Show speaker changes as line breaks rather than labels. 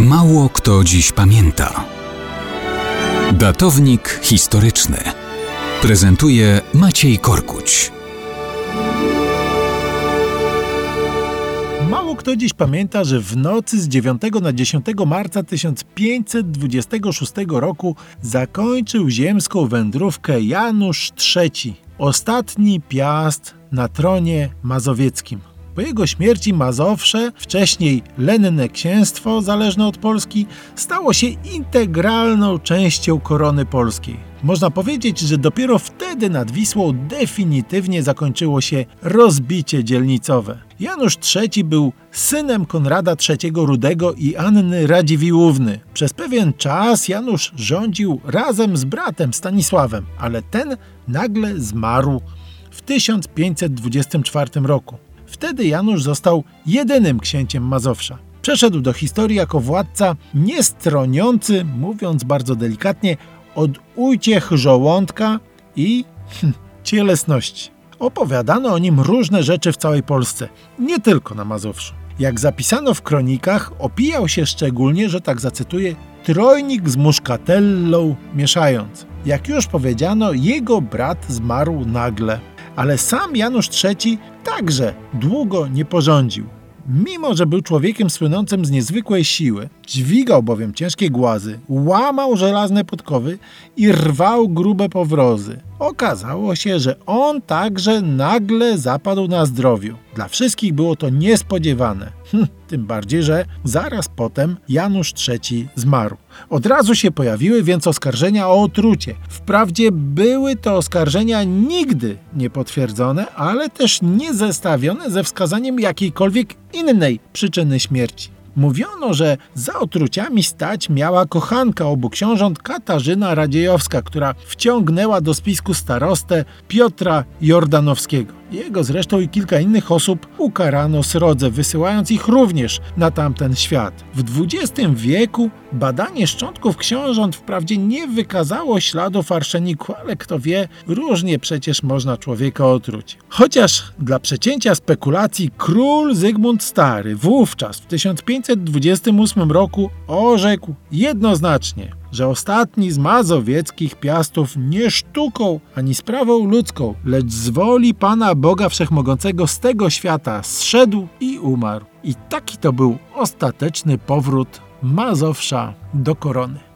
Mało kto dziś pamięta. Datownik historyczny prezentuje Maciej Korkuć.
Mało kto dziś pamięta, że w nocy z 9 na 10 marca 1526 roku zakończył ziemską wędrówkę Janusz III, ostatni piast na tronie mazowieckim. Po jego śmierci Mazowsze, wcześniej lenne księstwo zależne od Polski, stało się integralną częścią korony polskiej. Można powiedzieć, że dopiero wtedy nad Wisłą definitywnie zakończyło się rozbicie dzielnicowe. Janusz III był synem Konrada III Rudego i Anny Radziwiłłówny. Przez pewien czas Janusz rządził razem z bratem Stanisławem, ale ten nagle zmarł w 1524 roku. Wtedy Janusz został jedynym księciem Mazowsza. Przeszedł do historii jako władca niestroniący, mówiąc bardzo delikatnie, od uciech żołądka i hm, cielesności. Opowiadano o nim różne rzeczy w całej Polsce, nie tylko na Mazowszu. Jak zapisano w kronikach, opijał się szczególnie, że tak zacytuję, trojnik z muszkatellą mieszając. Jak już powiedziano, jego brat zmarł nagle ale sam Janusz III także długo nie porządził. Mimo, że był człowiekiem słynącym z niezwykłej siły, dźwigał bowiem ciężkie głazy, łamał żelazne podkowy i rwał grube powrozy. Okazało się, że on także nagle zapadł na zdrowiu. Dla wszystkich było to niespodziewane. Hm, tym bardziej, że zaraz potem Janusz III zmarł. Od razu się pojawiły więc oskarżenia o otrucie. Wprawdzie były to oskarżenia nigdy nie potwierdzone, ale też nie zestawione ze wskazaniem jakiejkolwiek innej przyczyny śmierci. Mówiono, że za otruciami stać miała kochanka obu książąt Katarzyna Radziejowska, która wciągnęła do spisku starostę Piotra Jordanowskiego. Jego zresztą i kilka innych osób ukarano srodze, wysyłając ich również na tamten świat. W XX wieku badanie szczątków książąt wprawdzie nie wykazało śladów arszeniku, ale kto wie, różnie przecież można człowieka otruć. Chociaż dla przecięcia spekulacji król Zygmunt Stary wówczas w 1528 roku orzekł jednoznacznie – że ostatni z mazowieckich piastów nie sztuką ani sprawą ludzką, lecz z woli Pana Boga Wszechmogącego z tego świata zszedł i umarł. I taki to był ostateczny powrót Mazowsza do korony.